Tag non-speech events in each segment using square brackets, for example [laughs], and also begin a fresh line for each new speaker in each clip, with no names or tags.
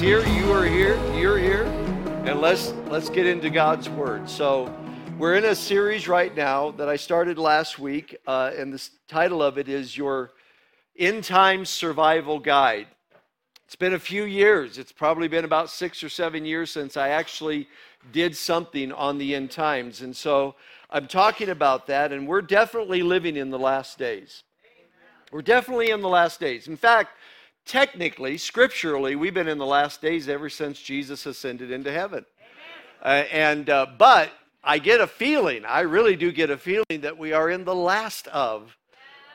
here, you are here, you're here, and let's let's get into God's word. So, we're in a series right now that I started last week, uh, and the title of it is "Your End Time Survival Guide." It's been a few years. It's probably been about six or seven years since I actually did something on the end times, and so I'm talking about that. And we're definitely living in the last days. We're definitely in the last days. In fact technically, scripturally, we've been in the last days ever since Jesus ascended into heaven. Uh, and uh, but I get a feeling, I really do get a feeling that we are in the last of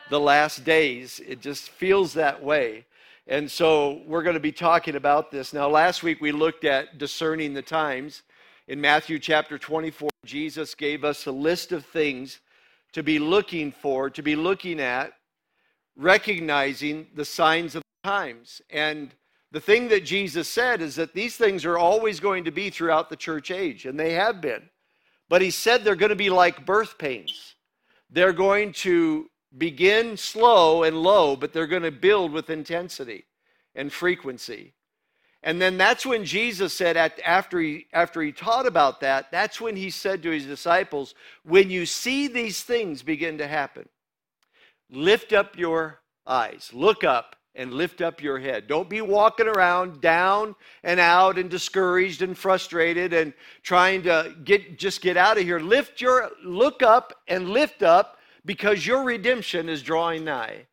the last days. It just feels that way. And so we're going to be talking about this. Now, last week we looked at discerning the times. In Matthew chapter 24, Jesus gave us a list of things to be looking for, to be looking at, recognizing the signs of times. And the thing that Jesus said is that these things are always going to be throughout the church age, and they have been. But he said they're going to be like birth pains. They're going to begin slow and low, but they're going to build with intensity and frequency. And then that's when Jesus said, after he, after he taught about that, that's when he said to his disciples, When you see these things begin to happen, lift up your eyes, look up, and lift up your head. Don't be walking around down and out and discouraged and frustrated and trying to get just get out of here. Lift your look up and lift up because your redemption is drawing nigh.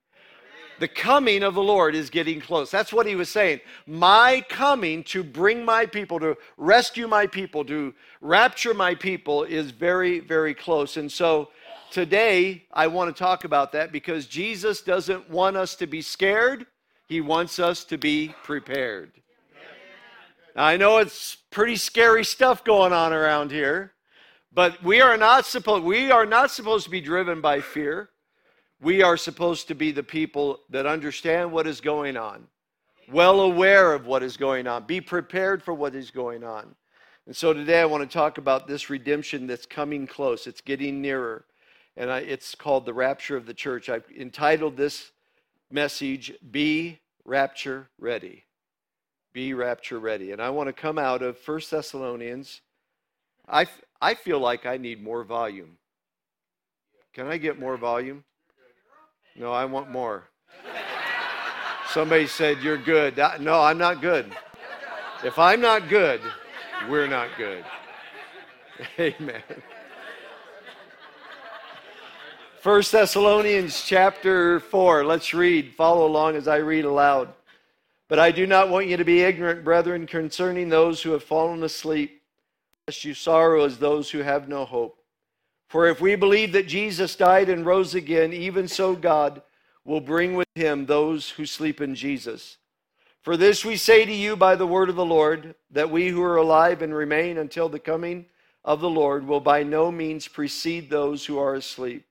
The coming of the Lord is getting close. That's what he was saying. My coming to bring my people, to rescue my people, to rapture my people is very, very close. And so today I want to talk about that because Jesus doesn't want us to be scared. He wants us to be prepared. Now, I know it's pretty scary stuff going on around here, but we are not supposed we are not supposed to be driven by fear. We are supposed to be the people that understand what is going on, well aware of what is going on, be prepared for what is going on. And so today I want to talk about this redemption that's coming close. It's getting nearer. And I, it's called The Rapture of the Church. I've entitled this message, Be Rapture Ready. Be rapture ready. And I want to come out of First Thessalonians. I, I feel like I need more volume. Can I get more volume? No, I want more. Somebody said, You're good. No, I'm not good. If I'm not good, we're not good. [laughs] Amen. 1 Thessalonians chapter 4. Let's read. Follow along as I read aloud. But I do not want you to be ignorant, brethren, concerning those who have fallen asleep, lest you sorrow as those who have no hope. For if we believe that Jesus died and rose again, even so God will bring with him those who sleep in Jesus. For this we say to you by the word of the Lord, that we who are alive and remain until the coming of the Lord will by no means precede those who are asleep.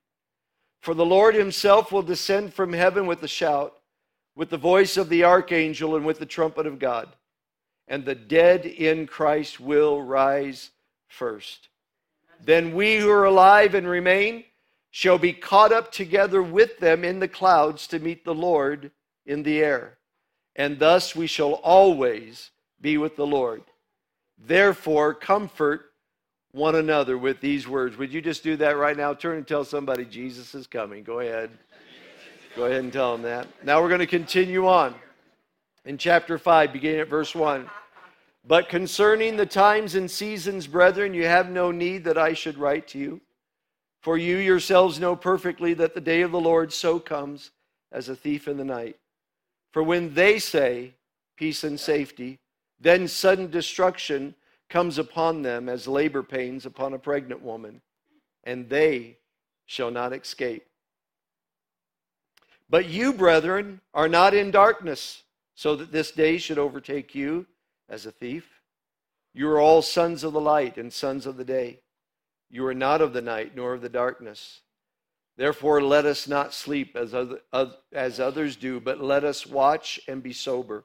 For the Lord himself will descend from heaven with a shout, with the voice of the archangel, and with the trumpet of God. And the dead in Christ will rise first. Then we who are alive and remain shall be caught up together with them in the clouds to meet the Lord in the air. And thus we shall always be with the Lord. Therefore, comfort one another with these words. Would you just do that right now? Turn and tell somebody Jesus is coming. Go ahead. Go ahead and tell them that. Now we're going to continue on in chapter 5, beginning at verse 1. But concerning the times and seasons, brethren, you have no need that I should write to you. For you yourselves know perfectly that the day of the Lord so comes as a thief in the night. For when they say peace and safety, then sudden destruction comes upon them as labor pains upon a pregnant woman, and they shall not escape. But you, brethren, are not in darkness, so that this day should overtake you as a thief. You are all sons of the light and sons of the day. You are not of the night nor of the darkness. Therefore, let us not sleep as, other, as others do, but let us watch and be sober.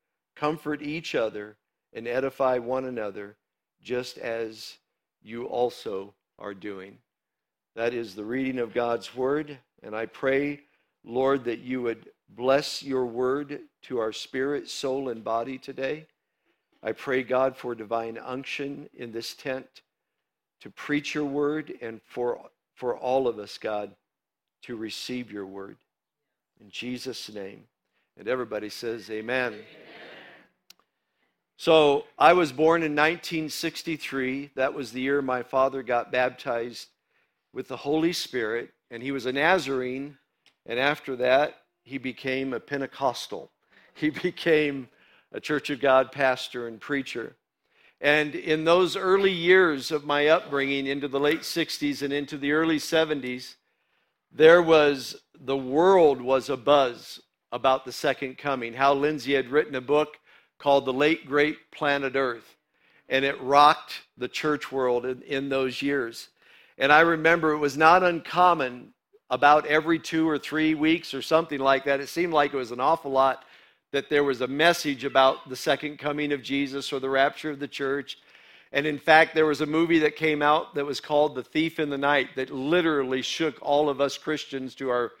comfort each other and edify one another, just as you also are doing. That is the reading of God's word, and I pray, Lord, that you would bless your word to our spirit, soul, and body today. I pray, God, for divine unction in this tent to preach your word and for, for all of us, God, to receive your word. In Jesus' name. And everybody says, Amen. Amen. So I was born in 1963. That was the year my father got baptized with the Holy Spirit, and he was a Nazarene. And after that, he became a Pentecostal. [laughs] He became a Church of God pastor and preacher. And in those early years of my upbringing into the late 60s and into the early 70s, there was the world was a buzz about the second coming. Hal Lindsey had written a book called The Late Great Planet Earth, and it rocked the church world in, in those years. And I remember it was not uncommon about every two or three weeks or something like that. It seemed like it was an awful lot that there was a message about the second coming of Jesus or the rapture of the church. And in fact, there was a movie that came out that was called The Thief in the Night that literally shook all of us Christians to our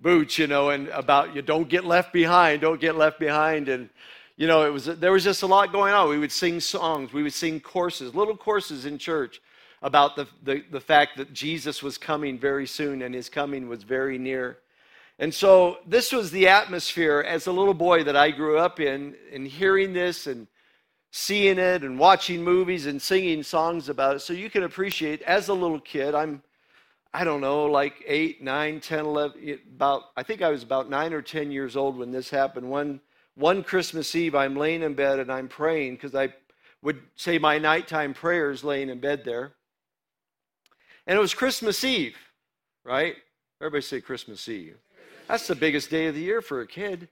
boots, you know, and about you don't get left behind, don't get left behind. And, you know, it was there was just a lot going on. We would sing songs, we would sing courses, little courses in church about the, the, the fact that Jesus was coming very soon and his coming was very near. And so this was the atmosphere as a little boy that I grew up in, and hearing this and seeing it and watching movies and singing songs about it. So you can appreciate as a little kid, I'm, I don't know, like eight, nine, 10, 11, about, I think I was about nine or 10 years old when this happened. One, one Christmas Eve, I'm laying in bed and I'm praying because I would say my nighttime prayers laying in bed there. And it was Christmas Eve, right? Everybody say Christmas Eve. That's the biggest day of the year for a kid.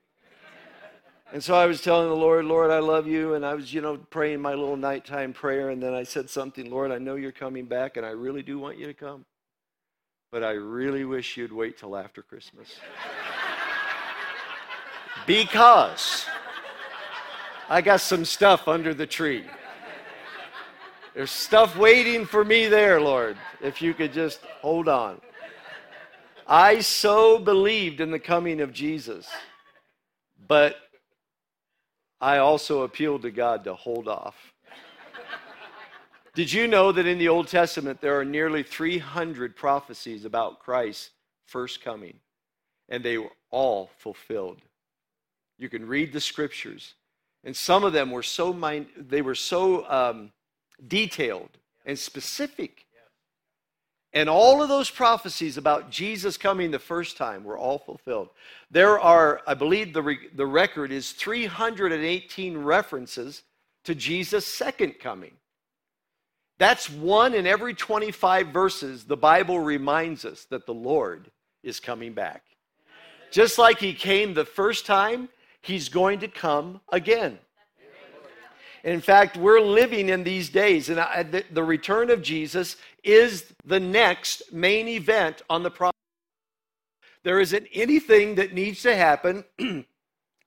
And so I was telling the Lord, Lord, I love you. And I was, you know, praying my little nighttime prayer. And then I said something, Lord, I know you're coming back, and I really do want you to come. But I really wish you'd wait till after Christmas. [laughs] because I got some stuff under the tree. There's stuff waiting for me there, Lord, if you could just hold on. I so believed in the coming of Jesus, but I also appealed to God to hold off. Did you know that in the Old Testament there are nearly 300 prophecies about Christ's first coming, and they were all fulfilled? You can read the scriptures, and some of them were so mind, they were so um, detailed and specific and all of those prophecies about Jesus coming the first time were all fulfilled. There are, I believe the, re- the record is 318 references to Jesus' second coming. That's one in every 25 verses. The Bible reminds us that the Lord is coming back. Just like he came the first time, he's going to come again. In fact, we're living in these days, and I, the, the, return of Jesus is the next main event on the process. There isn't anything that needs to happen [clears throat]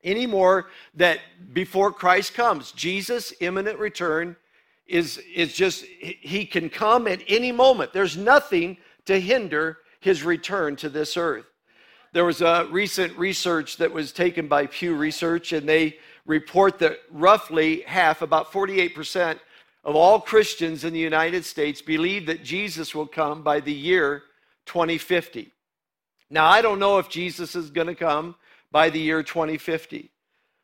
anymore that before Christ comes. Jesus' imminent return is, is just, he can come at any moment. There's nothing to hinder his return to this earth. There was a recent research that was taken by Pew Research, and they report that roughly half, about 48%, of all Christians in the United States believe that Jesus will come by the year 2050. Now, I don't know if Jesus is going to come by the year 2050,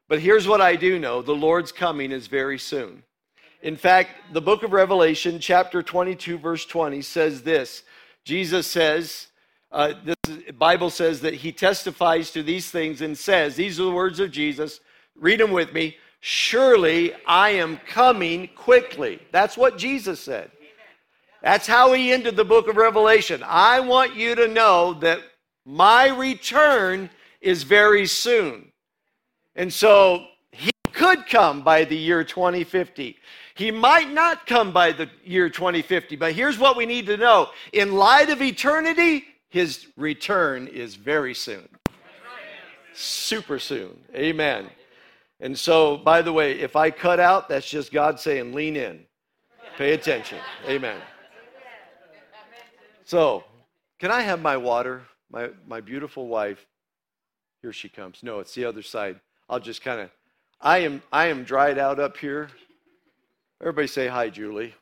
but here's what I do know the Lord's coming is very soon. In fact, the book of Revelation, chapter 22, verse 20, says this Jesus says, uh, the Bible says that he testifies to these things and says, These are the words of Jesus Read them with me. Surely I am coming quickly. That's what Jesus said. That's how he ended the book of Revelation. I want you to know that my return is very soon. And so he'll could come by the year 2050. He might not come by the year 2050, but here's what we need to know. In light of eternity, his return is very soon. Super soon. Amen. And so, by the way, if I cut out, that's just God saying, lean in, pay attention. Amen. So, can I have my water? My, my beautiful wife. Here she comes. No, it's the other side. I'll just kind of, I am, I am dried out up here. Everybody say hi, Julie.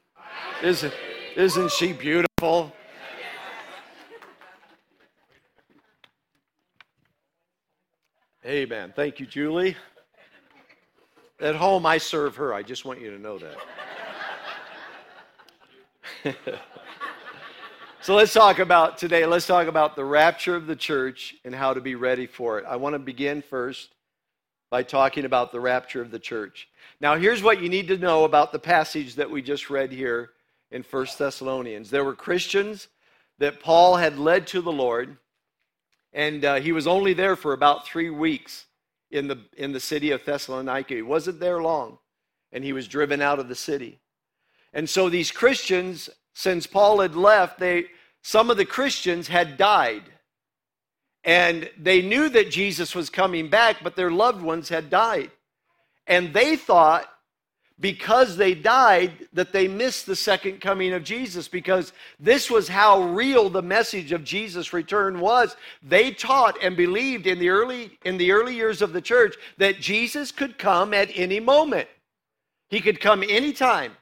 Isn't, isn't she beautiful? Amen. Thank you, Julie. At home, I serve her. I just want you to know that. [laughs] so let's talk about today, let's talk about the rapture of the church and how to be ready for it. I want to begin first by talking about the rapture of the church. Now, here's what you need to know about the passage that we just read here in First Thessalonians. There were Christians that Paul had led to the Lord, and uh, he was only there for about three weeks in the, in the city of Thessalonica. He wasn't there long, and he was driven out of the city. And so these Christians, since Paul had left, they, some of the Christians had died. And they knew that Jesus was coming back, but their loved ones had died. And they thought because they died that they missed the second coming of Jesus because this was how real the message of Jesus return was. They taught and believed in the early in the early years of the church that Jesus could come at any moment. He could come anytime.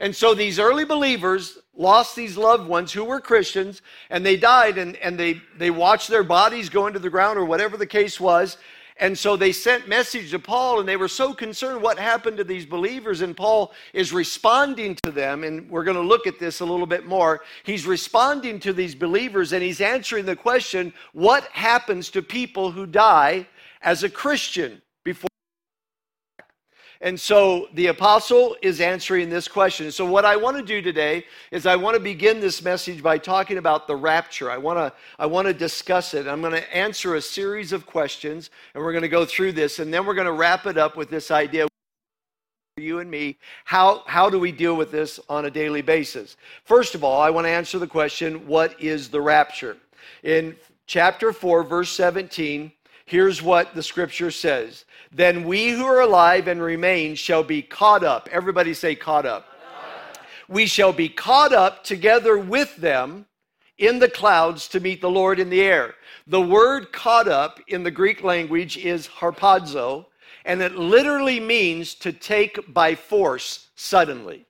And so these early believers lost these loved ones who were Christians and they died and, and they, they watched their bodies go into the ground or whatever the case was and so they sent message to Paul and they were so concerned what happened to these believers and Paul is responding to them and we're going to look at this a little bit more. He's responding to these believers and he's answering the question, what happens to people who die as a Christian and so the apostle is answering this question. So, what I want to do today is I want to begin this message by talking about the rapture. I want to, I want to discuss it. I'm going to answer a series of questions, and we're going to go through this, and then we're going to wrap it up with this idea for you and me how, how do we deal with this on a daily basis? First of all, I want to answer the question what is the rapture? In chapter 4, verse 17, here's what the scripture says Then we who are alive and remain shall be caught up. Everybody say, caught up. We shall be caught up together with them in the clouds to meet the Lord in the air. The word caught up in the Greek language is harpazo, and it literally means to take by force suddenly.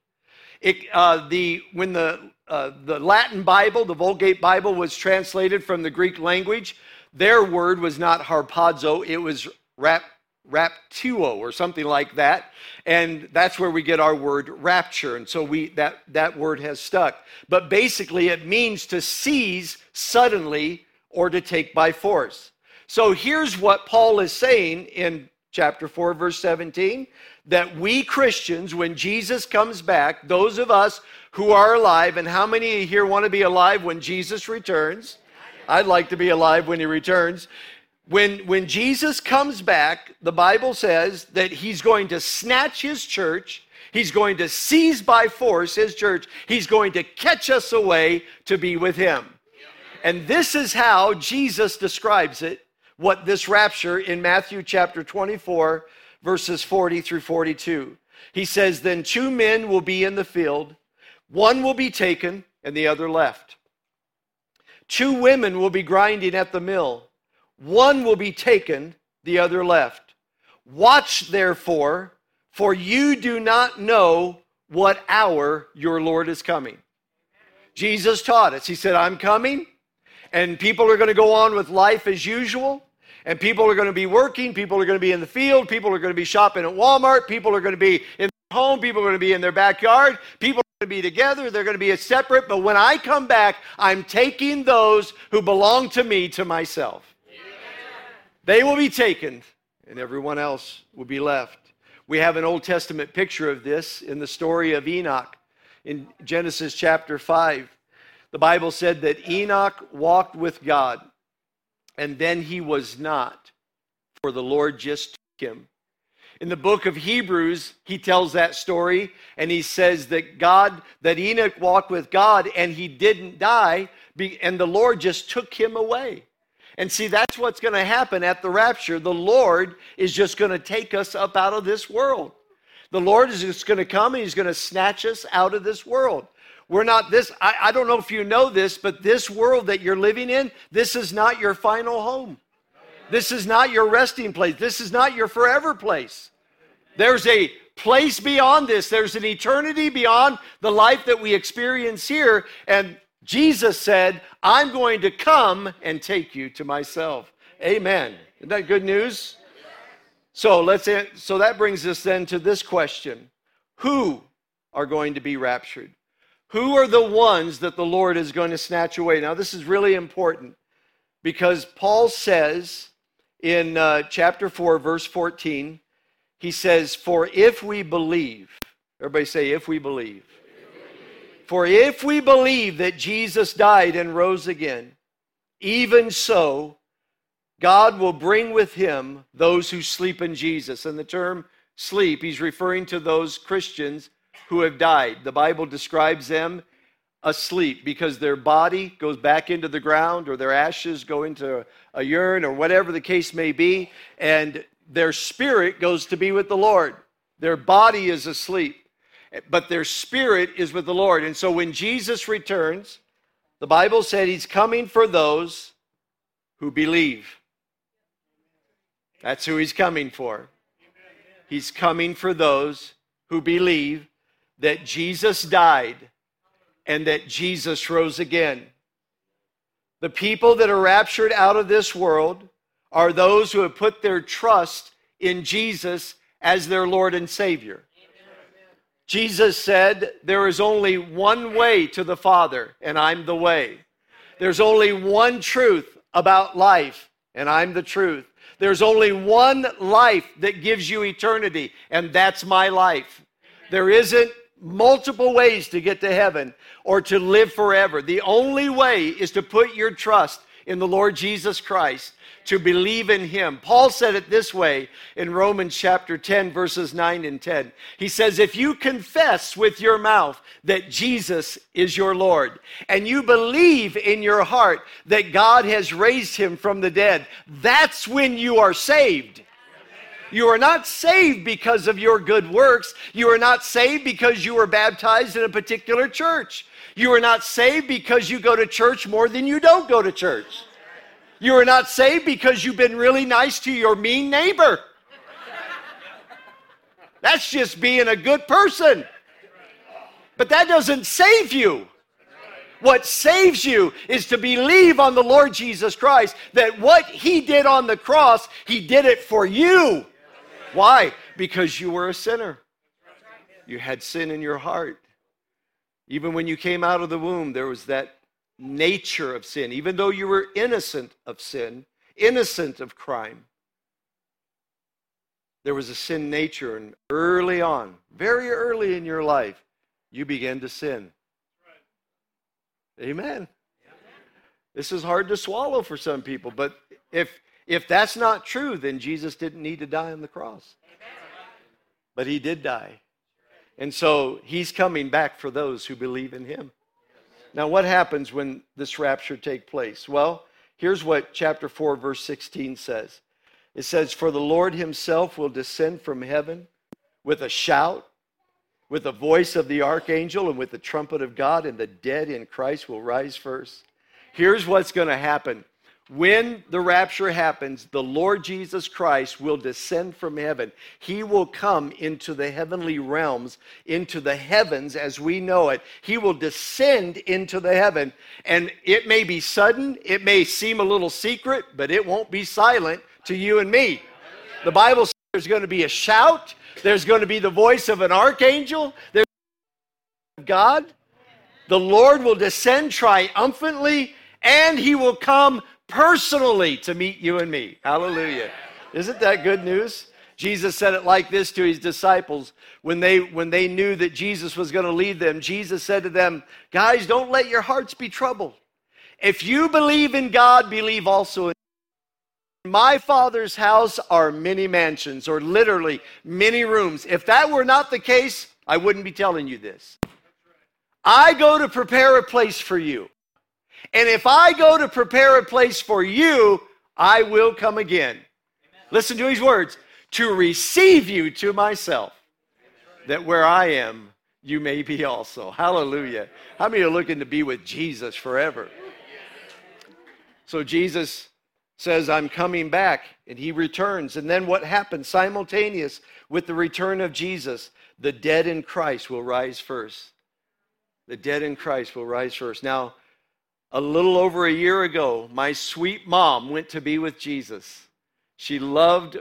It, uh, the, when the, uh, the Latin Bible, the Vulgate Bible, was translated from the Greek language, their word was not harpazo, it was rap, raptuo or something like that. And that's where we get our word rapture. And so we that, that word has stuck. But basically it means to seize suddenly or to take by force. So here's what Paul is saying in chapter 4, verse 17 that we Christians, when Jesus comes back, those of us who are alive, and how many here want to be alive when Jesus returns? I'd like to be alive when he returns. When, when Jesus comes back, the Bible says that he's going to snatch his church, he's going to seize by force his church, he's going to catch us away to be with him. And this is how Jesus describes it, what this rapture in Matthew chapter 24, verses 40 through 42. He says, Then two men will be in the field, one will be taken and the other left. Two women will be grinding at the mill. One will be taken, the other left. Watch, therefore, for you do not know what hour your Lord is coming. Jesus taught us. He said, I'm coming, and people are going to go on with life as usual, and people are going to be working, people are going to be in the field, people are going to be shopping at Walmart, people are going to be in their home, people are going to be in their backyard, people to be together, they're going to be a separate, but when I come back, I'm taking those who belong to me to myself. They will be taken, and everyone else will be left. We have an Old Testament picture of this in the story of Enoch in Genesis chapter 5. The Bible said that Enoch walked with God, and then he was not, for the Lord just took him. In the book of Hebrews, he tells that story and he says that God, that Enoch walked with God and he didn't die, and the Lord just took him away. And see, that's what's going to happen at the rapture. The Lord is just going to take us up out of this world. The Lord is just going to come and he's going to snatch us out of this world. We're not this, I, I don't know if you know this, but this world that you're living in, this is not your final home. This is not your resting place. This is not your forever place. There's a place beyond this. There's an eternity beyond the life that we experience here. And Jesus said, I'm going to come and take you to myself. Amen. Isn't that good news? So let's so that brings us then to this question. Who are going to be raptured? Who are the ones that the Lord is going to snatch away? Now this is really important because Paul says in uh, chapter 4, verse 14, he says, For if we believe, everybody say, if we believe. For if we believe that Jesus died and rose again, even so, God will bring with him those who sleep in Jesus. And the term sleep, he's referring to those Christians who have died. The Bible describes them asleep because their body goes back into the ground or their ashes go into a urn or whatever the case may be, and their spirit goes to be with the Lord. Their body is asleep, but their spirit is with the Lord. And so when Jesus returns, the Bible said he's coming for those who believe. That's who he's coming for. He's coming for those who believe that Jesus died and that Jesus rose again. The people that are raptured out of this world are those who have put their trust in Jesus as their Lord and Savior. Jesus said, There is only one way to the Father, and I'm the way. There's only one truth about life, and I'm the truth. There's only one life that gives you eternity, and that's my life. There isn't multiple ways to get to heaven or to live forever. The only way is to put your trust in the Lord Jesus Christ, to believe in Him. Paul said it this way in Romans chapter 10, verses 9 and 10. He says, If you confess with your mouth that Jesus is your Lord, and you believe in your heart that God has raised Him from the dead, that's when you are saved. You are not saved because of your good works. You are not saved because you were baptized in a particular church. You are not saved because you go to church more than you don't go to church. You are not saved because you've been really nice to your mean neighbor. That's just being a good person. But that doesn't save you. What saves you is to believe on the Lord Jesus Christ that what he did on the cross, he did it for you. Why? Because you were a sinner. You had sin in your heart. Even when you came out of the womb, there was that nature of sin. Even though you were innocent of sin, innocent of crime, there was a sin nature. And early on, very early in your life, you began to sin. Amen. This is hard to swallow for some people, but if if that's not true, then Jesus didn't need to die on the cross. But he did die. And so he's coming back for those who believe in him. Now, what happens when this rapture take place? Well, here's what chapter 4, verse 16 says. It says, For the Lord himself will descend from heaven with a shout, with the voice of the archangel, and with the trumpet of God, and the dead in Christ will rise first. Here's what's going to happen when the rapture happens, the Lord Jesus Christ will descend from heaven. He will come into the heavenly realms, into the heavens as we know it. He will descend into the heaven. And it may be sudden, it may seem a little secret, but it won't be silent to you and me. The Bible says there's going to be a shout, there's going to be the voice of an archangel, there's God. The Lord will descend triumphantly, and he will come personally to meet you and me. Hallelujah. Isn't that good news? Jesus said it like this to his disciples when they when they knew that Jesus was going to lead them. Jesus said to them, "Guys, don't let your hearts be troubled. If you believe in God, believe also in my father's house are many mansions, or literally many rooms. If that were not the case, I wouldn't be telling you this. I go to prepare a place for you. And if I go to prepare a place for you, I will come again. Amen. Listen to his words to receive you to myself, that where I am, you may be also. Hallelujah. How many are looking to be with Jesus forever? So Jesus says, I'm coming back, and he returns. And then what happens? Simultaneous with the return of Jesus, the dead in Christ will rise first. The dead in Christ will rise first. Now, a little over a year ago, my sweet mom went to be with Jesus. She loved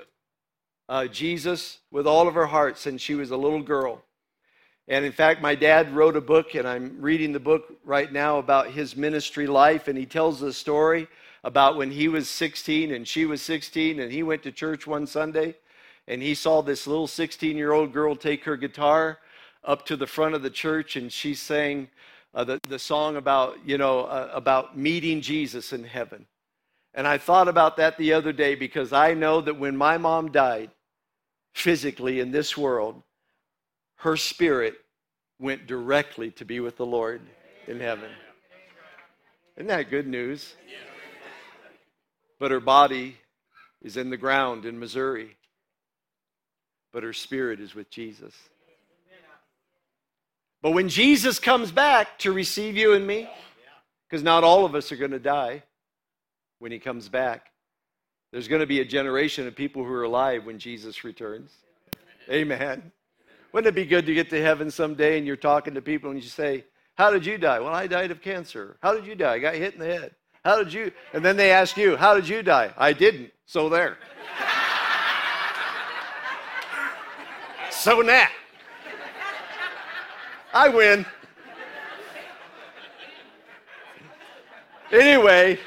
uh, Jesus with all of her heart since she was a little girl. And in fact, my dad wrote a book, and I'm reading the book right now about his ministry life. And he tells the story about when he was 16 and she was 16, and he went to church one Sunday, and he saw this little 16 year old girl take her guitar up to the front of the church, and she sang uh, the, the song about, you know, uh, about meeting Jesus in heaven. And I thought about that the other day because I know that when my mom died physically in this world, her spirit went directly to be with the Lord in heaven. Isn't that good news? But her body is in the ground in Missouri, but her spirit is with Jesus. But when Jesus comes back to receive you and me, because not all of us are going to die when he comes back, there's going to be a generation of people who are alive when Jesus returns. Amen. Wouldn't it be good to get to heaven someday and you're talking to people and you say, How did you die? Well, I died of cancer. How did you die? I got hit in the head. How did you? And then they ask you, How did you die? I didn't. So there. [laughs] so now. I win. Anyway,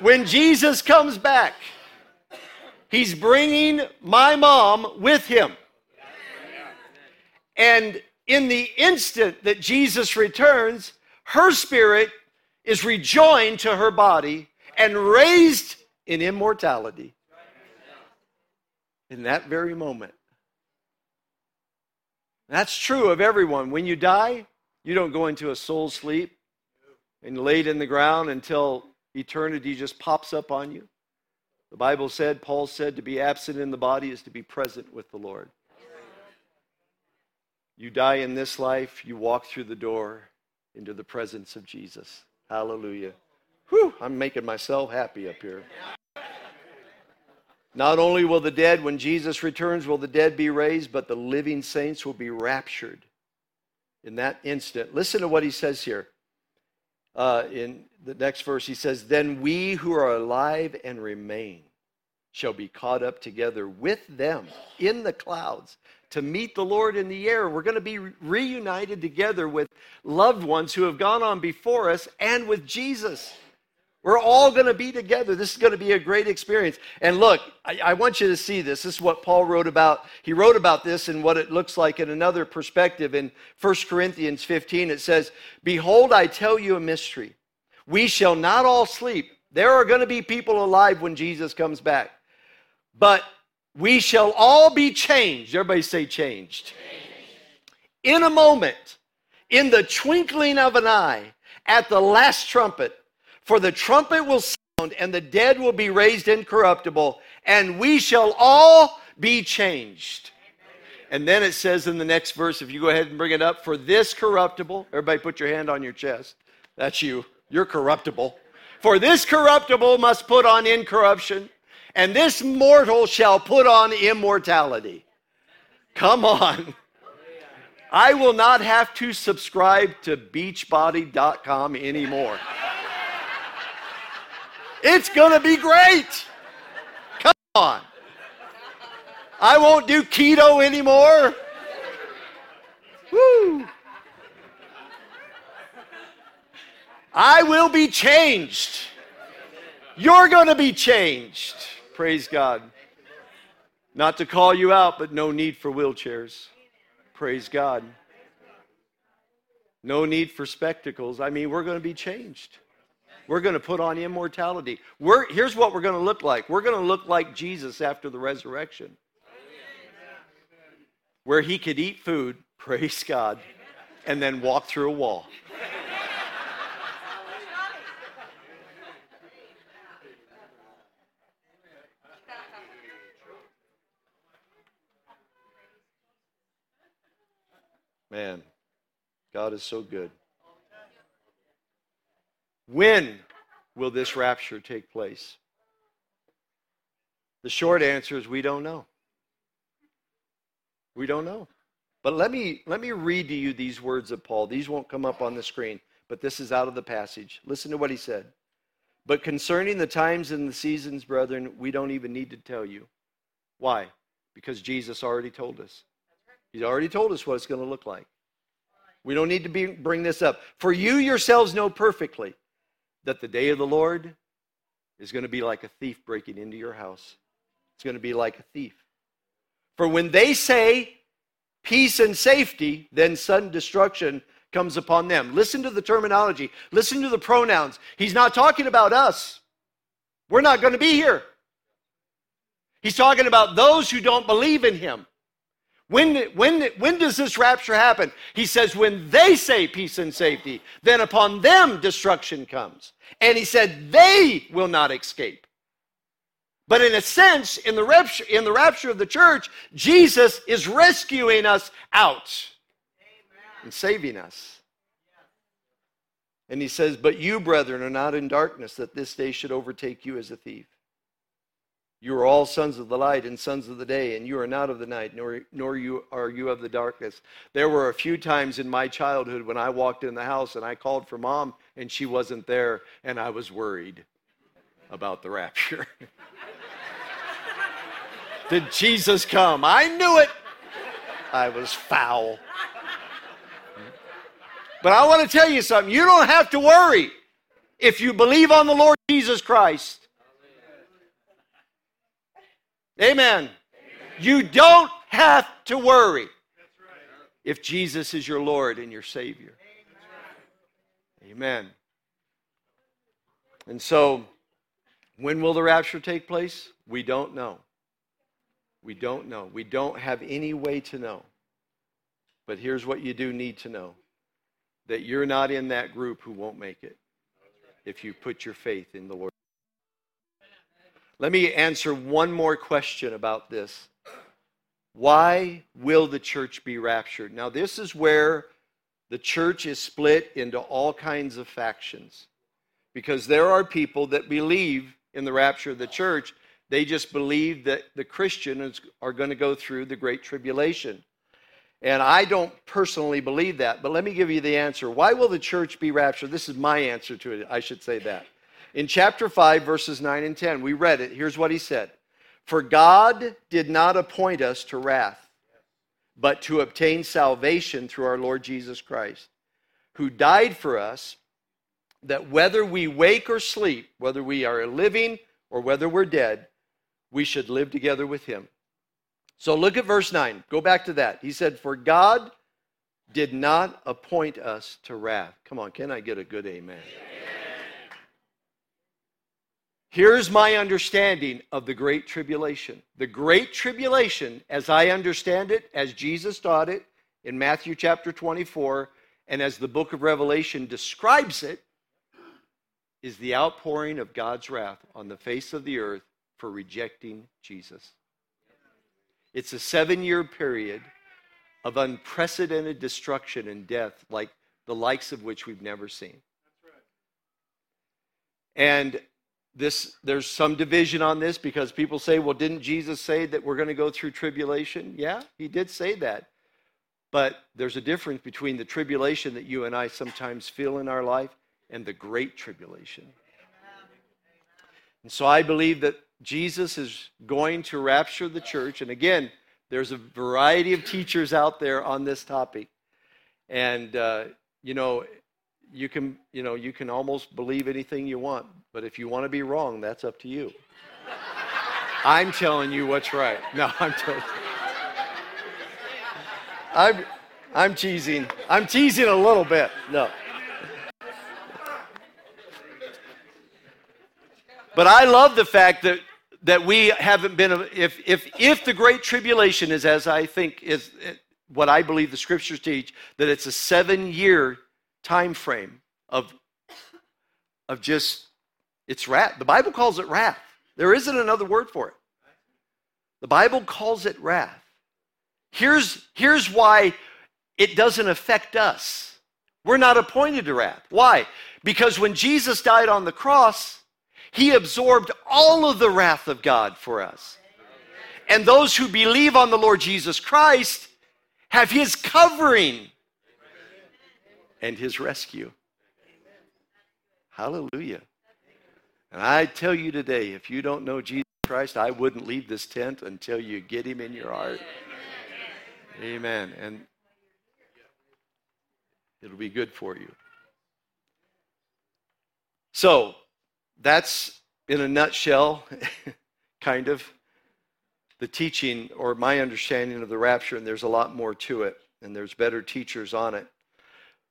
when Jesus comes back, he's bringing my mom with him. And in the instant that Jesus returns, her spirit is rejoined to her body and raised in immortality. In that very moment. That's true of everyone. When you die, you don't go into a soul sleep and laid in the ground until eternity just pops up on you. The Bible said, Paul said, to be absent in the body is to be present with the Lord. You die in this life, you walk through the door into the presence of Jesus. Hallelujah. Whew, I'm making myself happy up here. Not only will the dead, when Jesus returns, will the dead be raised, but the living saints will be raptured in that instant. Listen to what he says here. Uh, in the next verse, he says, Then we who are alive and remain shall be caught up together with them in the clouds to meet the Lord in the air. We're going to be reunited together with loved ones who have gone on before us and with Jesus. We're all going to be together. This is going to be a great experience. And look, I, I, want you to see this. This is what Paul wrote about. He wrote about this and what it looks like in another perspective. In 1 Corinthians 15, it says, Behold, I tell you a mystery. We shall not all sleep. There are going to be people alive when Jesus comes back. But we shall all be changed. Everybody say changed. changed. In a moment, in the twinkling of an eye, at the last trumpet. For the trumpet will sound, and the dead will be raised incorruptible, and we shall all be changed. And then it says in the next verse, if you go ahead and bring it up, for this corruptible, everybody put your hand on your chest. That's you. You're corruptible. For this corruptible must put on incorruption, and this mortal shall put on immortality. Come on. I will not have to subscribe to beachbody.com anymore. It's going to be great. Come on. I won't do keto anymore. Woo. I will be changed. You're going to be changed. Praise God. Not to call you out, but no need for wheelchairs. Praise God. No need for spectacles. I mean, we're going to be changed. We're going to put on immortality. We're, here's what we're going to look like we're going to look like Jesus after the resurrection, where he could eat food, [laughs] praise God, and then walk through a wall. Man, God is so good. When will this rapture take place? The short answer is we don't know. We don't know. But let me let me read to you these words of Paul. These won't come up on the screen, but this is out of the passage. Listen to what he said. But concerning the times and the seasons, brethren, we don't even need to tell you. Why? Because Jesus already told us. He's already told us what it's going to look like. We don't need to be, bring this up. For you yourselves know perfectly that the day of the Lord is going to be like a thief breaking into your house. It's going to be like a thief. For when they say peace and safety, then sudden destruction comes upon them. Listen to the terminology, listen to the pronouns. He's not talking about us. We're not going to be here. He's talking about those who don't believe in him. When, when, when does this rapture happen? He says, when they say peace and safety, then upon them destruction comes. And he said, they will not escape. But in a sense, in the, rapture, in the rapture of the church, Jesus is rescuing us out Amen. and saving us. And he says, But you, brethren, are not in darkness, that this day should overtake you as a thief. You are all sons of the light and sons of the day, and you are not of the night, nor, nor you are you of the darkness. There were a few times in my childhood when I walked in the house and I called for mom and she wasn't there, and I was worried about the rapture. [laughs] Did Jesus come? I knew it. I was foul. But I want to tell you something. You don't have to worry if you believe on the Lord Jesus Christ. Amen. Amen. You don't have to worry if Jesus is your Lord and your Savior. Amen. And so, when will the rapture take place? We don't know. We don't know. We don't have any way to know. But here's what you do need to know that you're not in that group who won't make it if you put your faith in the Lord. Let me answer one more question about this. Why will the church be raptured? Now, this is where the church is split into all kinds of factions. Because there are people that believe in the rapture of the church, they just believe that the Christians are going to go through the Great Tribulation. And I don't personally believe that, but let me give you the answer. Why will the church be raptured? This is my answer to it. I should say that. In chapter 5, verses 9 and 10, we read it. Here's what he said For God did not appoint us to wrath, but to obtain salvation through our Lord Jesus Christ, who died for us, that whether we wake or sleep, whether we are living or whether we're dead, we should live together with him. So look at verse 9. Go back to that. He said, For God did not appoint us to wrath. Come on, can I get a good amen? amen. Here's my understanding of the Great Tribulation. The Great Tribulation, as I understand it, as Jesus taught it in Matthew chapter 24, and as the book of Revelation describes it, is the outpouring of God's wrath on the face of the earth for rejecting Jesus. It's a seven year period of unprecedented destruction and death, like the likes of which we've never seen. And this there's some division on this because people say well didn't jesus say that we're going to go through tribulation? Yeah he did say that. But there's a difference between the tribulation that you and i sometimes feel in our life and the great tribulation. And so i believe that jesus is going to rapture the church. And again there's a variety of teachers out there on this topic. And uh, you know you can you know you can almost believe anything you want but if you want to be wrong that's up to you. [laughs] I'm telling you what's right. No i'm telling i'm i'm teasing. I'm teasing a little bit. No. But I love the fact that that we haven't been if if if the great tribulation is as I think is eh, what I believe the scriptures teach that it's a 7 year time frame of of just it's wrath. The Bible calls it wrath. There isn't another word for it. The Bible calls it wrath. Here's here's why it doesn't affect us. We're not appointed to wrath. Why? Because when Jesus died on the cross, he absorbed all of the wrath of God for us. And those who believe on the Lord Jesus Christ have his covering and his rescue. Hallelujah. And I tell you today, if you don't know Jesus Christ, I wouldn't leave this tent until you get him in your heart. Amen. And it'll be good for you. So, that's in a nutshell, [laughs] kind of, the teaching or my understanding of the rapture, and there's a lot more to it, and there's better teachers on it.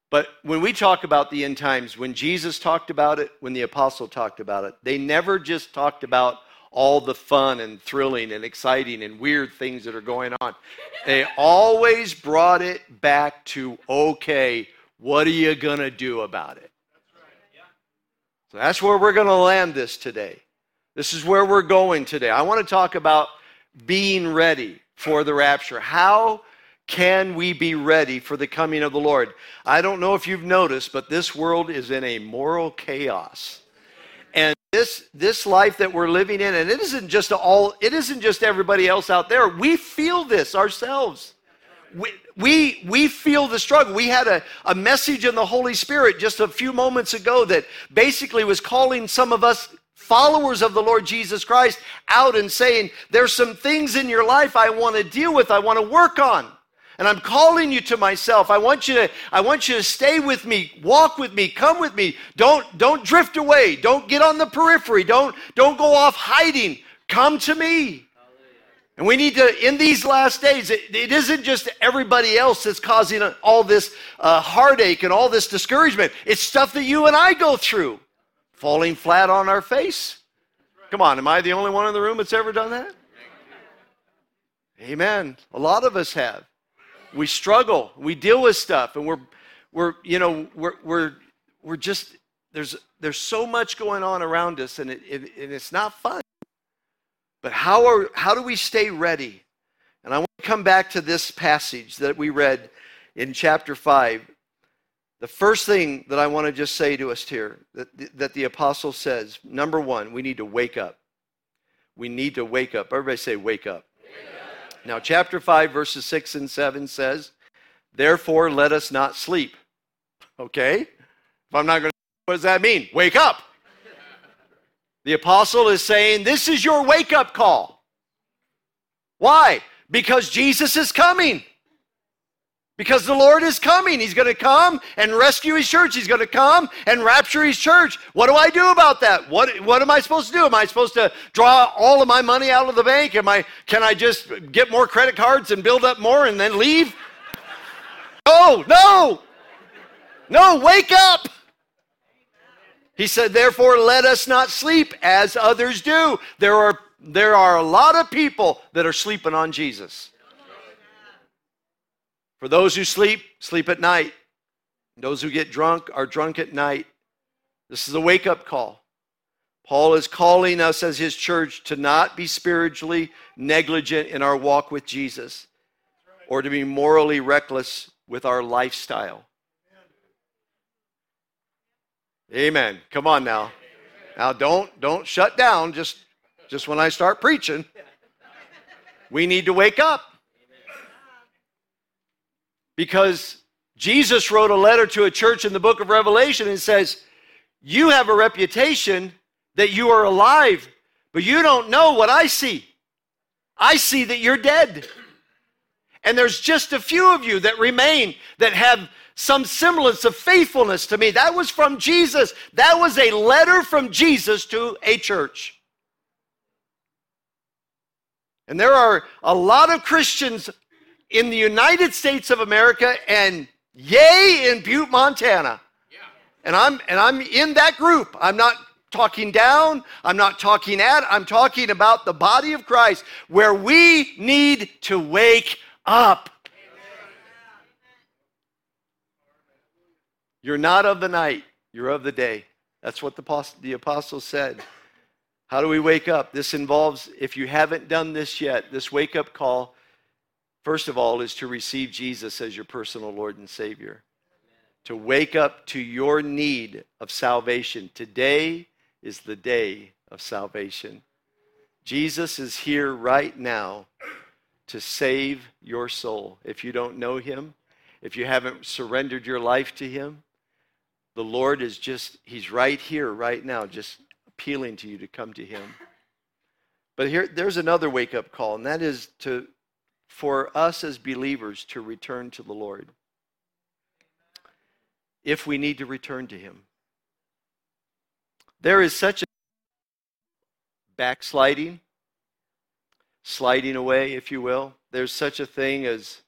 But when we talk about the end times, when Jesus talked about it, when the apostle talked about it, they never just talked about all the fun and thrilling and exciting and weird things that are going on. They always brought it back to okay, what are you going to do about it? So that's where we're going to land this today. This is where we're going today. I want to talk about being ready for the rapture. How can we be ready for the coming of the Lord? I don't know if you've noticed, but this world is in a moral chaos. And this this life that we're living in and it isn't just all it isn't just everybody else out there. We feel this ourselves we, we, we feel the struggle. We had a, a message in the Holy Spirit just a few moments ago that basically was calling some of us followers of the Lord Jesus Christ out and saying, There's some things in your life I want to deal with, I want to work on. And I'm calling you to myself. I want you to, I want you to stay with me, walk with me, come with me. Don't, don't drift away. Don't get on the periphery. Don't, don't go off hiding. Come to me. And we need to, in these last days, it, it isn't just everybody else that's causing all this uh, heartache and all this discouragement. It's stuff that you and I go through. Falling flat on our face. Come on, am I the only one in the room that's ever done that? Amen. A lot of us have. We struggle. We deal with stuff, and we're, we're, you know, we're, we're, we're just there's there's so much going on around us, and it, it and it's not fun. But how, are, how do we stay ready? And I want to come back to this passage that we read in chapter 5. The first thing that I want to just say to us here that, that the apostle says number one, we need to wake up. We need to wake up. Everybody say, wake up. Now, chapter 5, verses 6 and 7 says, Therefore, let us not sleep. Okay? If I'm not going to, what does that mean? Wake up. The apostle is saying, This is your wake up call. Why? Because Jesus is coming. Because the Lord is coming. He's going to come and rescue his church. He's going to come and rapture his church. What do I do about that? What, what am I supposed to do? Am I supposed to draw all of my money out of the bank? Am I, can I just get more credit cards and build up more and then leave? [laughs] Oh, no. No, wake up. He said, Therefore, let us not sleep as others do. There are, there are a lot of people that are sleeping on Jesus. For those who sleep, sleep at night. Those who get drunk are drunk at night. This is a wake up call. Paul is calling us as his church to not be spiritually negligent in our walk with Jesus or to be morally reckless with our lifestyle. Amen. Come on now. Now don't don't shut down just just when I start preaching. We need to wake up. Because Jesus wrote a letter to a church in the book of Revelation and says, "You have a reputation that you are alive, but you don't know what I see. I see that you're dead." And there's just a few of you that remain that have some semblance of faithfulness to me. That was from Jesus. That was a letter from Jesus to a church. And there are a lot of Christians in the United States of America and yay in Butte, Montana. And I'm and I'm in that group. I'm not talking down, I'm not talking at, I'm talking about the body of Christ where we need to wake up. You're not of the night, you're of the day. That's what the, apostle, the apostle said. How do we wake up? This involves, if you haven't done this yet, this wake up call, first of all, is to receive Jesus as your personal Lord and Savior. To wake up to your need of salvation. Today is the day of salvation. Jesus is here right now to save your soul. If you don't know him, if you haven't surrendered your life to him, the Lord is just, he's right here, right now, just appealing to you to come to him. But here there's another wake up call, and that is to for us as believers to return to the Lord. If we need to return to him. There is such a backsliding, sliding away, if you will. There's such a thing as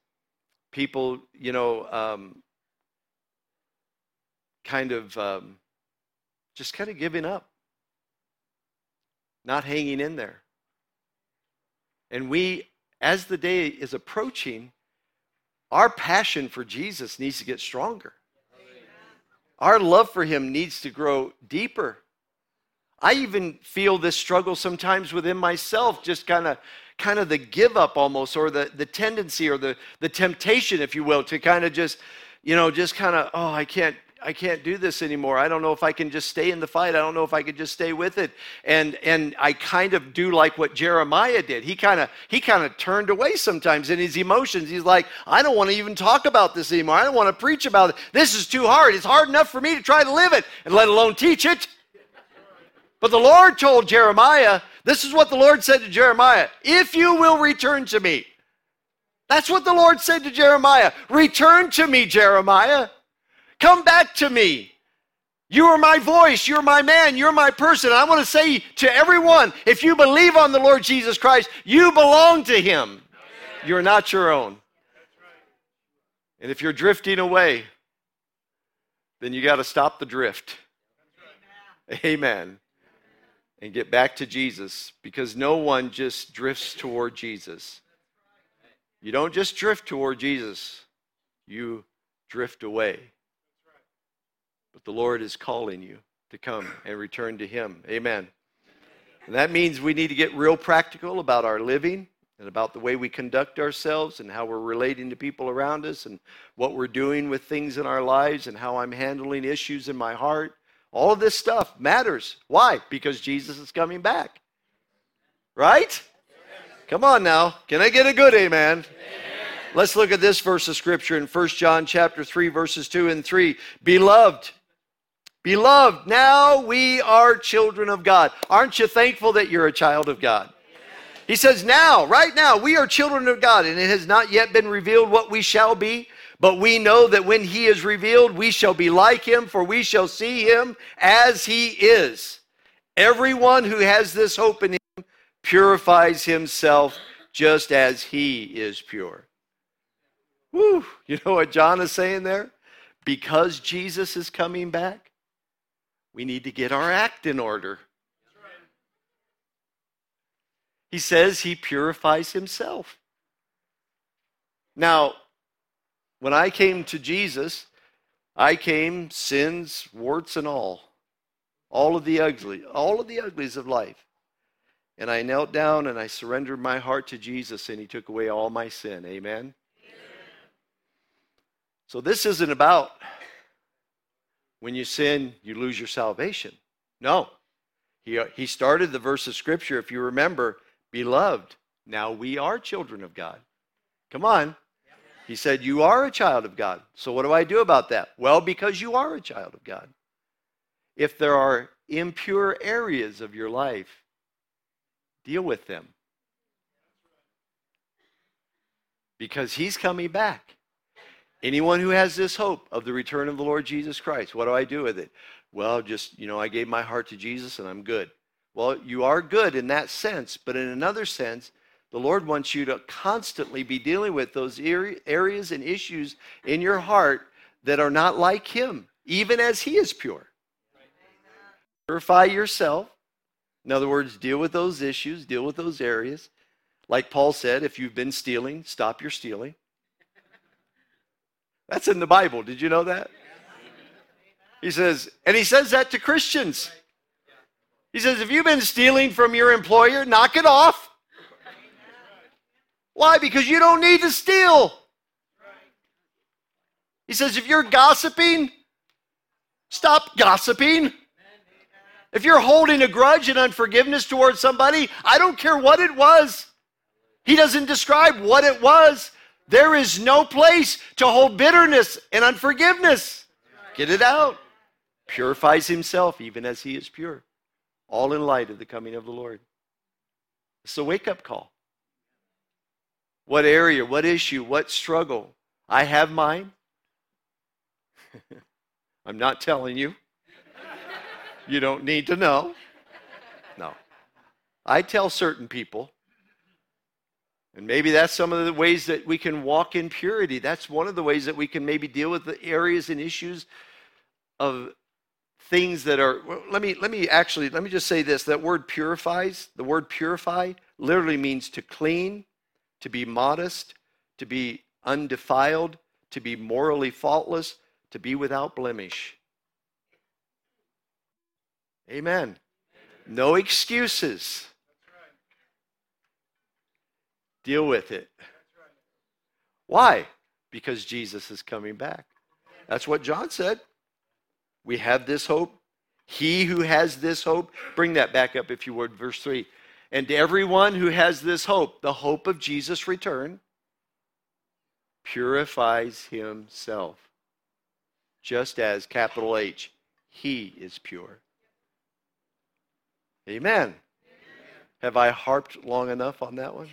people, you know, um, kind of um, just kind of giving up not hanging in there. And we, as the day is approaching, our passion for Jesus needs to get stronger. Our love for him needs to grow deeper. I even feel this struggle sometimes within myself, just kind of kind of the give up almost, or the, the tendency or the, the temptation, if you will, to kind of just, you know, just kind of, oh, I can't, I can't do this anymore. I don't know if I can just stay in the fight. I don't know if I could just stay with it. And and I kind of do like what Jeremiah did. He kind of he kind of turned away sometimes in his emotions. He's like, I don't want to even talk about this anymore. I don't want to preach about it. This is too hard. It's hard enough for me to try to live it and let alone teach it. But the Lord told Jeremiah, this is what the Lord said to Jeremiah, if you will return to me. That's what the Lord said to Jeremiah. Return to me, Jeremiah. Come back to me. You are my voice. You're my man. You're my person. I want to say to everyone if you believe on the Lord Jesus Christ, you belong to him. You're not your own. And if you're drifting away, then you got to stop the drift. Amen. And get back to Jesus because no one just drifts toward Jesus. You don't just drift toward Jesus, you drift away. The Lord is calling you to come and return to Him. Amen. And that means we need to get real practical about our living and about the way we conduct ourselves and how we're relating to people around us and what we're doing with things in our lives and how I'm handling issues in my heart. All of this stuff matters. Why? Because Jesus is coming back. Right? Come on now. Can I get a good amen? amen? Let's look at this verse of scripture in 1 John chapter 3 verses 2 and 3. Beloved, Beloved, now we are children of God. Aren't you thankful that you're a child of God? He says, Now, right now, we are children of God, and it has not yet been revealed what we shall be. But we know that when he is revealed, we shall be like him, for we shall see him as he is. Everyone who has this hope in him purifies himself just as he is pure. Woo! You know what John is saying there? Because Jesus is coming back, we need to get our act in order. He says he purifies himself. Now, when I came to Jesus, I came sins, warts and all. All of the ugly, all of the uglies of life. And I knelt down and I surrendered my heart to Jesus and he took away all my sin. Amen. Amen. So this isn't about when you sin, you lose your salvation. No. He, uh, he started the verse of Scripture, if you remember, beloved, now we are children of God. Come on. He said, You are a child of God. So what do I do about that? Well, because you are a child of God. If there are impure areas of your life, deal with them. Because He's coming back. Anyone who has this hope of the return of the Lord Jesus Christ, what do I do with it? Well, just, you know, I gave my heart to Jesus and I'm good. Well, you are good in that sense, but in another sense, the Lord wants you to constantly be dealing with those areas and issues in your heart that are not like Him, even as He is pure. Purify yourself. In other words, deal with those issues, deal with those areas. Like Paul said, if you've been stealing, stop your stealing. That's in the Bible. Did you know that? He says, and he says that to Christians. He says, if you've been stealing from your employer, knock it off. Why? Because you don't need to steal. He says, if you're gossiping, stop gossiping. If you're holding a grudge and unforgiveness towards somebody, I don't care what it was. He doesn't describe what it was. There is no place to hold bitterness and unforgiveness. Get it out. Purifies himself even as he is pure. All in light of the coming of the Lord. It's a wake up call. What area, what issue, what struggle? I have mine. [laughs] I'm not telling you. You don't need to know. No. I tell certain people, and maybe that's some of the ways that we can walk in purity. That's one of the ways that we can maybe deal with the areas and issues of things that are well, let me let me actually let me just say this that word purifies the word purify literally means to clean to be modest to be undefiled to be morally faultless to be without blemish Amen. No excuses. Deal with it. Why? Because Jesus is coming back. That's what John said. We have this hope. He who has this hope, bring that back up if you would, verse 3. And to everyone who has this hope, the hope of Jesus' return, purifies himself, just as capital H, he is pure. Amen. Amen. Have I harped long enough on that one?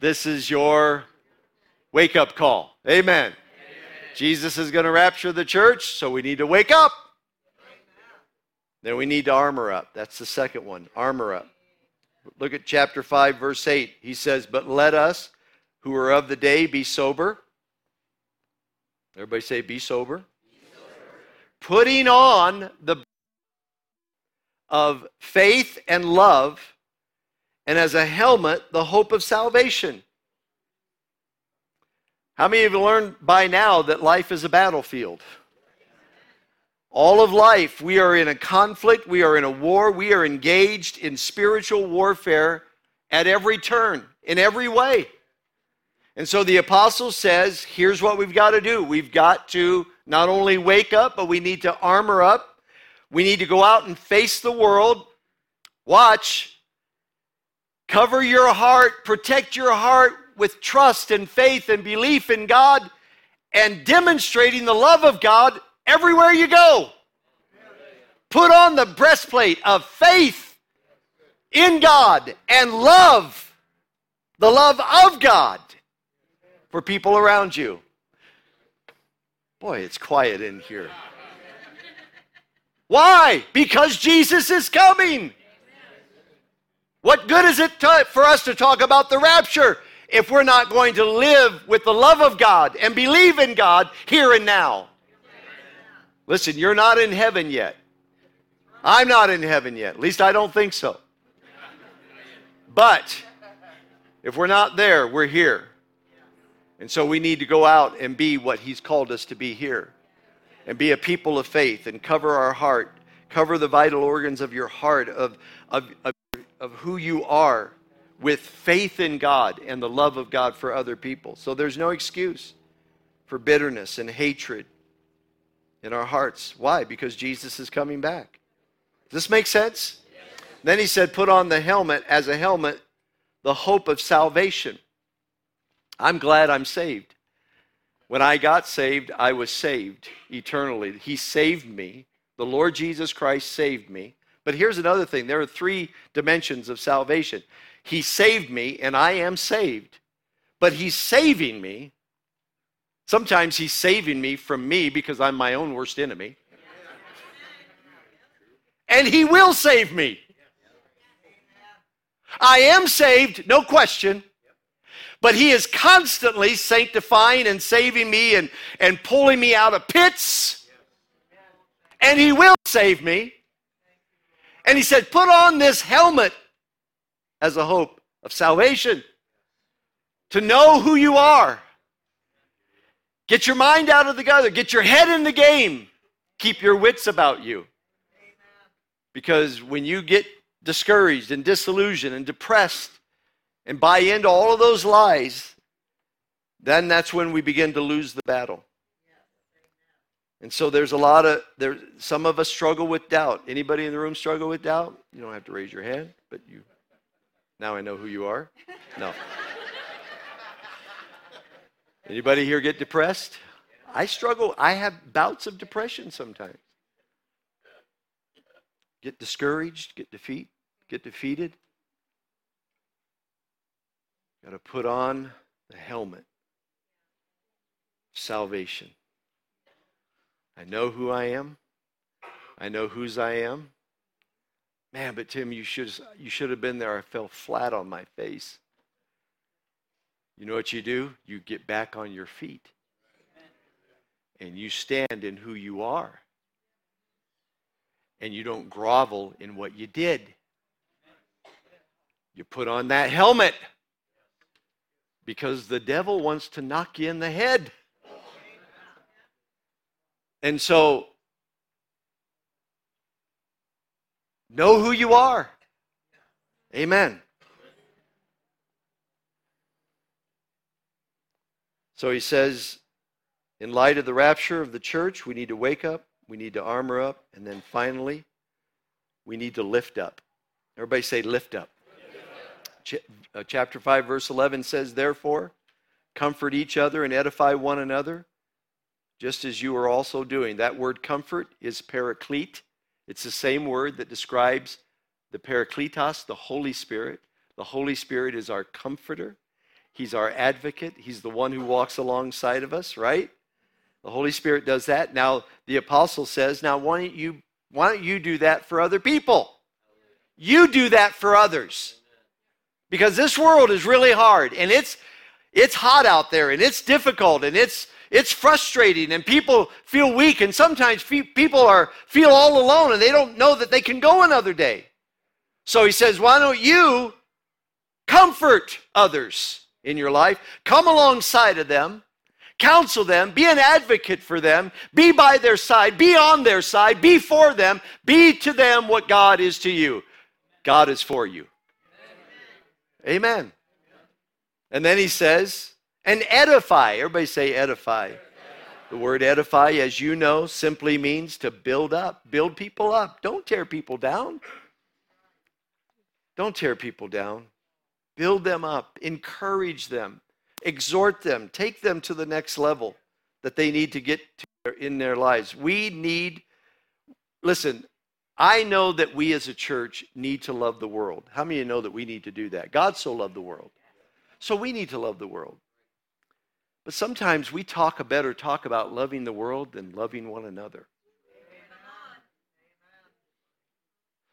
This is your wake up call. Amen. Amen. Jesus is going to rapture the church, so we need to wake up. Then we need to armor up. That's the second one armor up. Look at chapter 5, verse 8. He says, But let us who are of the day be sober. Everybody say, Be sober. Be sober. Putting on the of faith and love, and as a helmet, the hope of salvation. How many of you learned by now that life is a battlefield? All of life, we are in a conflict, we are in a war, we are engaged in spiritual warfare at every turn, in every way. And so the apostle says, here's what we've got to do. We've got to not only wake up, but we need to armor up. We need to go out and face the world. Watch. Cover your heart, protect your heart with trust and faith and belief in God and demonstrating the love of God everywhere you go. Put on the breastplate of faith in God and love, the love of God for people around you. Boy, it's quiet in here. Why? Because Jesus is coming. What good is it to, for us to talk about the rapture if we're not going to live with the love of God and believe in God here and now? Listen, you're not in heaven yet. I'm not in heaven yet. At least I don't think so. But if we're not there, we're here. And so we need to go out and be what He's called us to be here and be a people of faith and cover our heart, cover the vital organs of your heart, of, of, of, of who you are with faith in God and the love of God for other people. So there's no excuse for bitterness and hatred in our hearts. Why? Because Jesus is coming back. Does this make sense? Then he said, Put on the helmet as a helmet, the hope of salvation. I'm glad I'm saved. When I got saved, I was saved eternally. He saved me. The Lord Jesus Christ saved me. But here's another thing there are three dimensions of salvation. He saved me, and I am saved. But He's saving me. Sometimes He's saving me from me because I'm my own worst enemy. And He will save me. I am saved, no question. But He is constantly sanctifying and saving me and, and pulling me out of pits. And He will save me. And he said, Put on this helmet as a hope of salvation, to know who you are. Get your mind out of the gutter, get your head in the game, keep your wits about you. Because when you get discouraged and disillusioned and depressed and buy into all of those lies, then that's when we begin to lose the battle. And so there's a lot of there some of us struggle with doubt. Anybody in the room struggle with doubt? You don't have to raise your hand, but you now I know who you are. No. [laughs] Anybody here get depressed? I struggle. I have bouts of depression sometimes. Get discouraged, get defeat, get defeated. Got to put on the helmet. Salvation. I know who I am. I know whose I am. Man, but Tim, you should you should have been there. I fell flat on my face. You know what you do? You get back on your feet. And you stand in who you are. And you don't grovel in what you did. You put on that helmet because the devil wants to knock you in the head. And so, know who you are. Amen. So he says, in light of the rapture of the church, we need to wake up, we need to armor up, and then finally, we need to lift up. Everybody say, lift up. Ch- uh, chapter 5, verse 11 says, Therefore, comfort each other and edify one another just as you are also doing. That word comfort is paraclete. It's the same word that describes the parakletos, the Holy Spirit. The Holy Spirit is our comforter. He's our advocate. He's the one who walks alongside of us, right? The Holy Spirit does that. Now the apostle says, "Now why don't you why don't you do that for other people? You do that for others." Because this world is really hard and it's it's hot out there and it's difficult and it's it's frustrating and people feel weak and sometimes people are feel all alone and they don't know that they can go another day. So he says why don't you comfort others in your life? Come alongside of them counsel them be an advocate for them be by their side be on their side be for them be to them what god is to you. God is for you. Amen. And then he says and edify. Everybody say edify. The word edify, as you know, simply means to build up, build people up. Don't tear people down. Don't tear people down. Build them up, encourage them, exhort them, take them to the next level that they need to get to in their lives. We need, listen, I know that we as a church need to love the world. How many of you know that we need to do that? God so loved the world. So we need to love the world. But sometimes we talk a better talk about loving the world than loving one another.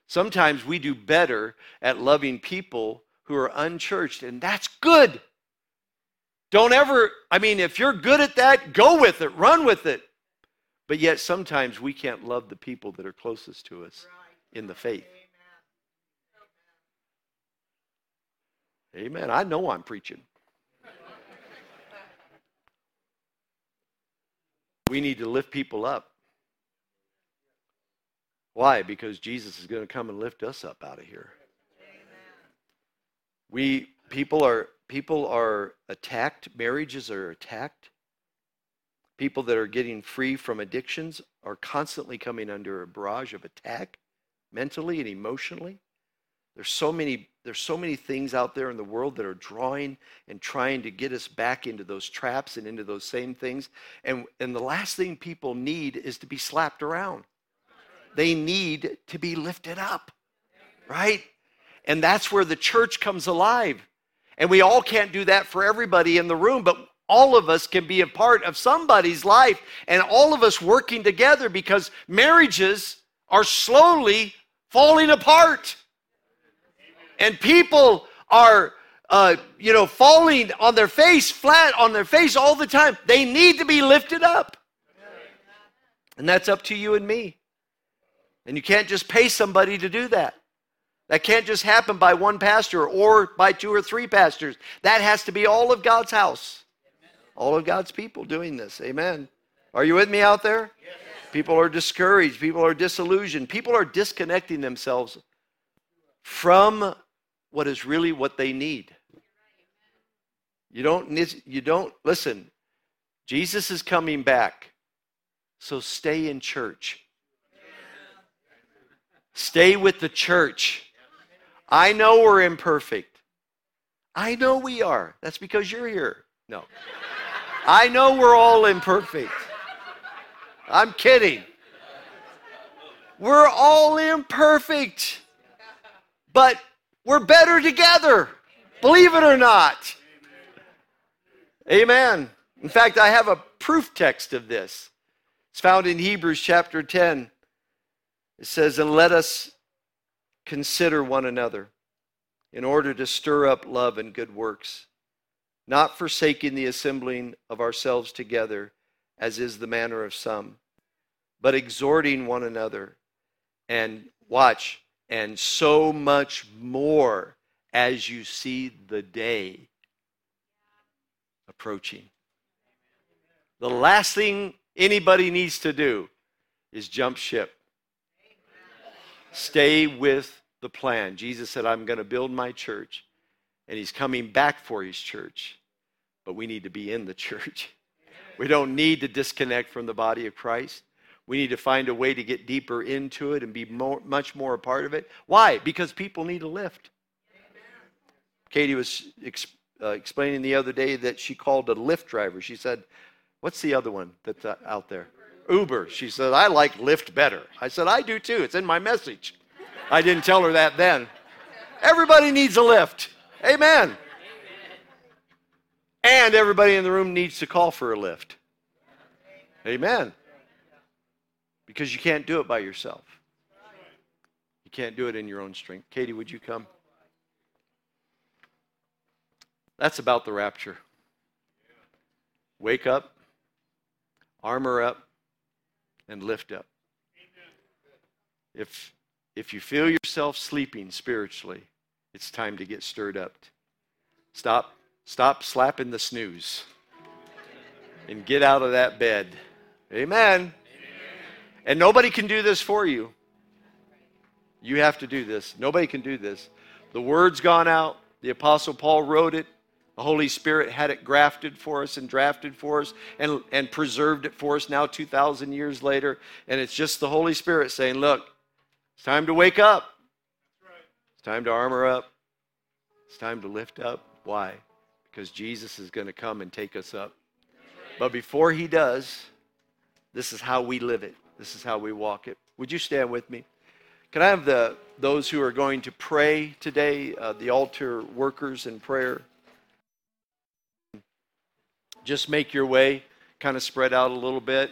Sometimes we do better at loving people who are unchurched, and that's good. Don't ever, I mean, if you're good at that, go with it, run with it. But yet sometimes we can't love the people that are closest to us in the faith. Amen. I know I'm preaching. We need to lift people up. Why? Because Jesus is going to come and lift us up out of here. We people are people are attacked, marriages are attacked. People that are getting free from addictions are constantly coming under a barrage of attack mentally and emotionally. There's so many there's so many things out there in the world that are drawing and trying to get us back into those traps and into those same things. And, and the last thing people need is to be slapped around. They need to be lifted up, right? And that's where the church comes alive. And we all can't do that for everybody in the room, but all of us can be a part of somebody's life and all of us working together because marriages are slowly falling apart and people are uh, you know falling on their face flat on their face all the time they need to be lifted up and that's up to you and me And you can't just pay somebody to do that. That can't just happen by one pastor or by two or three pastors. That has to be all of God's house, all of God's people doing this. Amen. Are you with me out there? People are discouraged. People are disillusioned. People are disconnecting themselves from what is really what they need. You don't, you don't, listen, Jesus is coming back. So stay in church. Stay with the church. I know we're imperfect. I know we are. That's because you're here. No. I know we're all imperfect. I'm kidding. We're all imperfect, but we're better together. Believe it or not. Amen. In fact, I have a proof text of this. It's found in Hebrews chapter 10. It says, And let us consider one another in order to stir up love and good works, not forsaking the assembling of ourselves together as is the manner of some, but exhorting one another, and watch, and so much more as you see the day approaching. The last thing anybody needs to do is jump ship. Stay with the plan. Jesus said, I'm going to build my church, and he's coming back for his church. But we need to be in the [laughs] church. We don't need to disconnect from the body of Christ. We need to find a way to get deeper into it and be more, much more a part of it. Why? Because people need a lift. Katie was ex- uh, explaining the other day that she called a Lyft driver. She said, What's the other one that's uh, out there? Uber. She said, I like Lyft better. I said, I do too. It's in my message. I didn't tell her that then. Everybody needs a lift. Amen. And everybody in the room needs to call for a lift. Amen. Because you can't do it by yourself. You can't do it in your own strength. Katie, would you come? That's about the rapture. Wake up, armor up, and lift up. If, if you feel yourself sleeping spiritually, it's time to get stirred up. Stop Stop slapping the snooze and get out of that bed. Amen. And nobody can do this for you. You have to do this. Nobody can do this. The word's gone out. The Apostle Paul wrote it. The Holy Spirit had it grafted for us and drafted for us and, and preserved it for us now 2,000 years later. And it's just the Holy Spirit saying, Look, it's time to wake up. It's time to armor up. It's time to lift up. Why? because Jesus is going to come and take us up. But before he does, this is how we live it. This is how we walk it. Would you stand with me? Can I have the those who are going to pray today, uh, the altar workers in prayer? Just make your way, kind of spread out a little bit.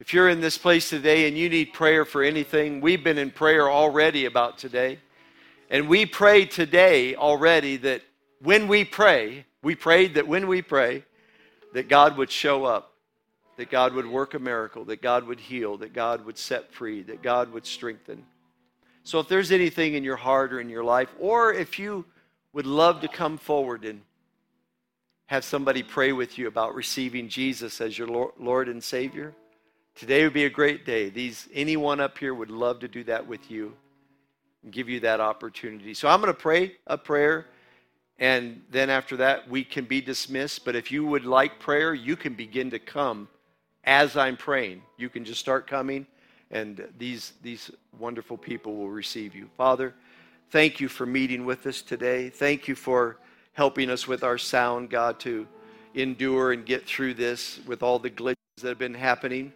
If you're in this place today and you need prayer for anything, we've been in prayer already about today. And we pray today already that when we pray, we prayed that when we pray, that God would show up, that God would work a miracle, that God would heal, that God would set free, that God would strengthen. So if there's anything in your heart or in your life, or if you would love to come forward and have somebody pray with you about receiving Jesus as your Lord and Savior, today would be a great day. These anyone up here would love to do that with you and give you that opportunity. So I'm going to pray a prayer and then after that, we can be dismissed. But if you would like prayer, you can begin to come as I'm praying. You can just start coming, and these, these wonderful people will receive you. Father, thank you for meeting with us today. Thank you for helping us with our sound, God, to endure and get through this with all the glitches that have been happening.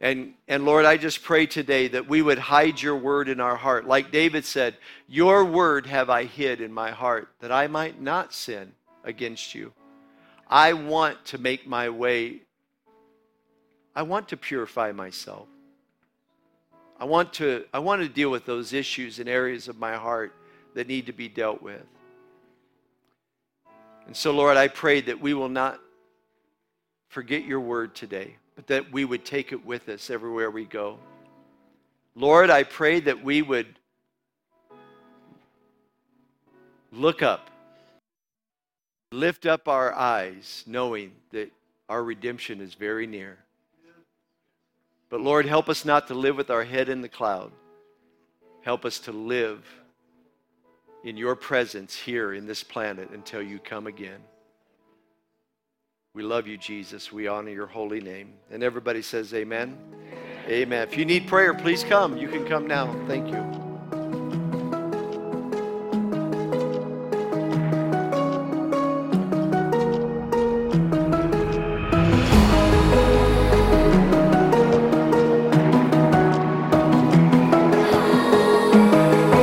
And, and Lord, I just pray today that we would hide your word in our heart. Like David said, Your word have I hid in my heart, that I might not sin against you. I want to make my way, I want to purify myself. I want to, I want to deal with those issues and areas of my heart that need to be dealt with. And so, Lord, I pray that we will not forget your word today but that we would take it with us everywhere we go. Lord, I pray that we would look up, lift up our eyes, knowing that our redemption is very near. But Lord, help us not to live with our head in the cloud. Help us to live in your presence here in this planet until you come again. We love you, Jesus. We honor your holy name. And everybody says, Amen. Amen. Amen. If you need prayer, please come. You can come now. Thank you.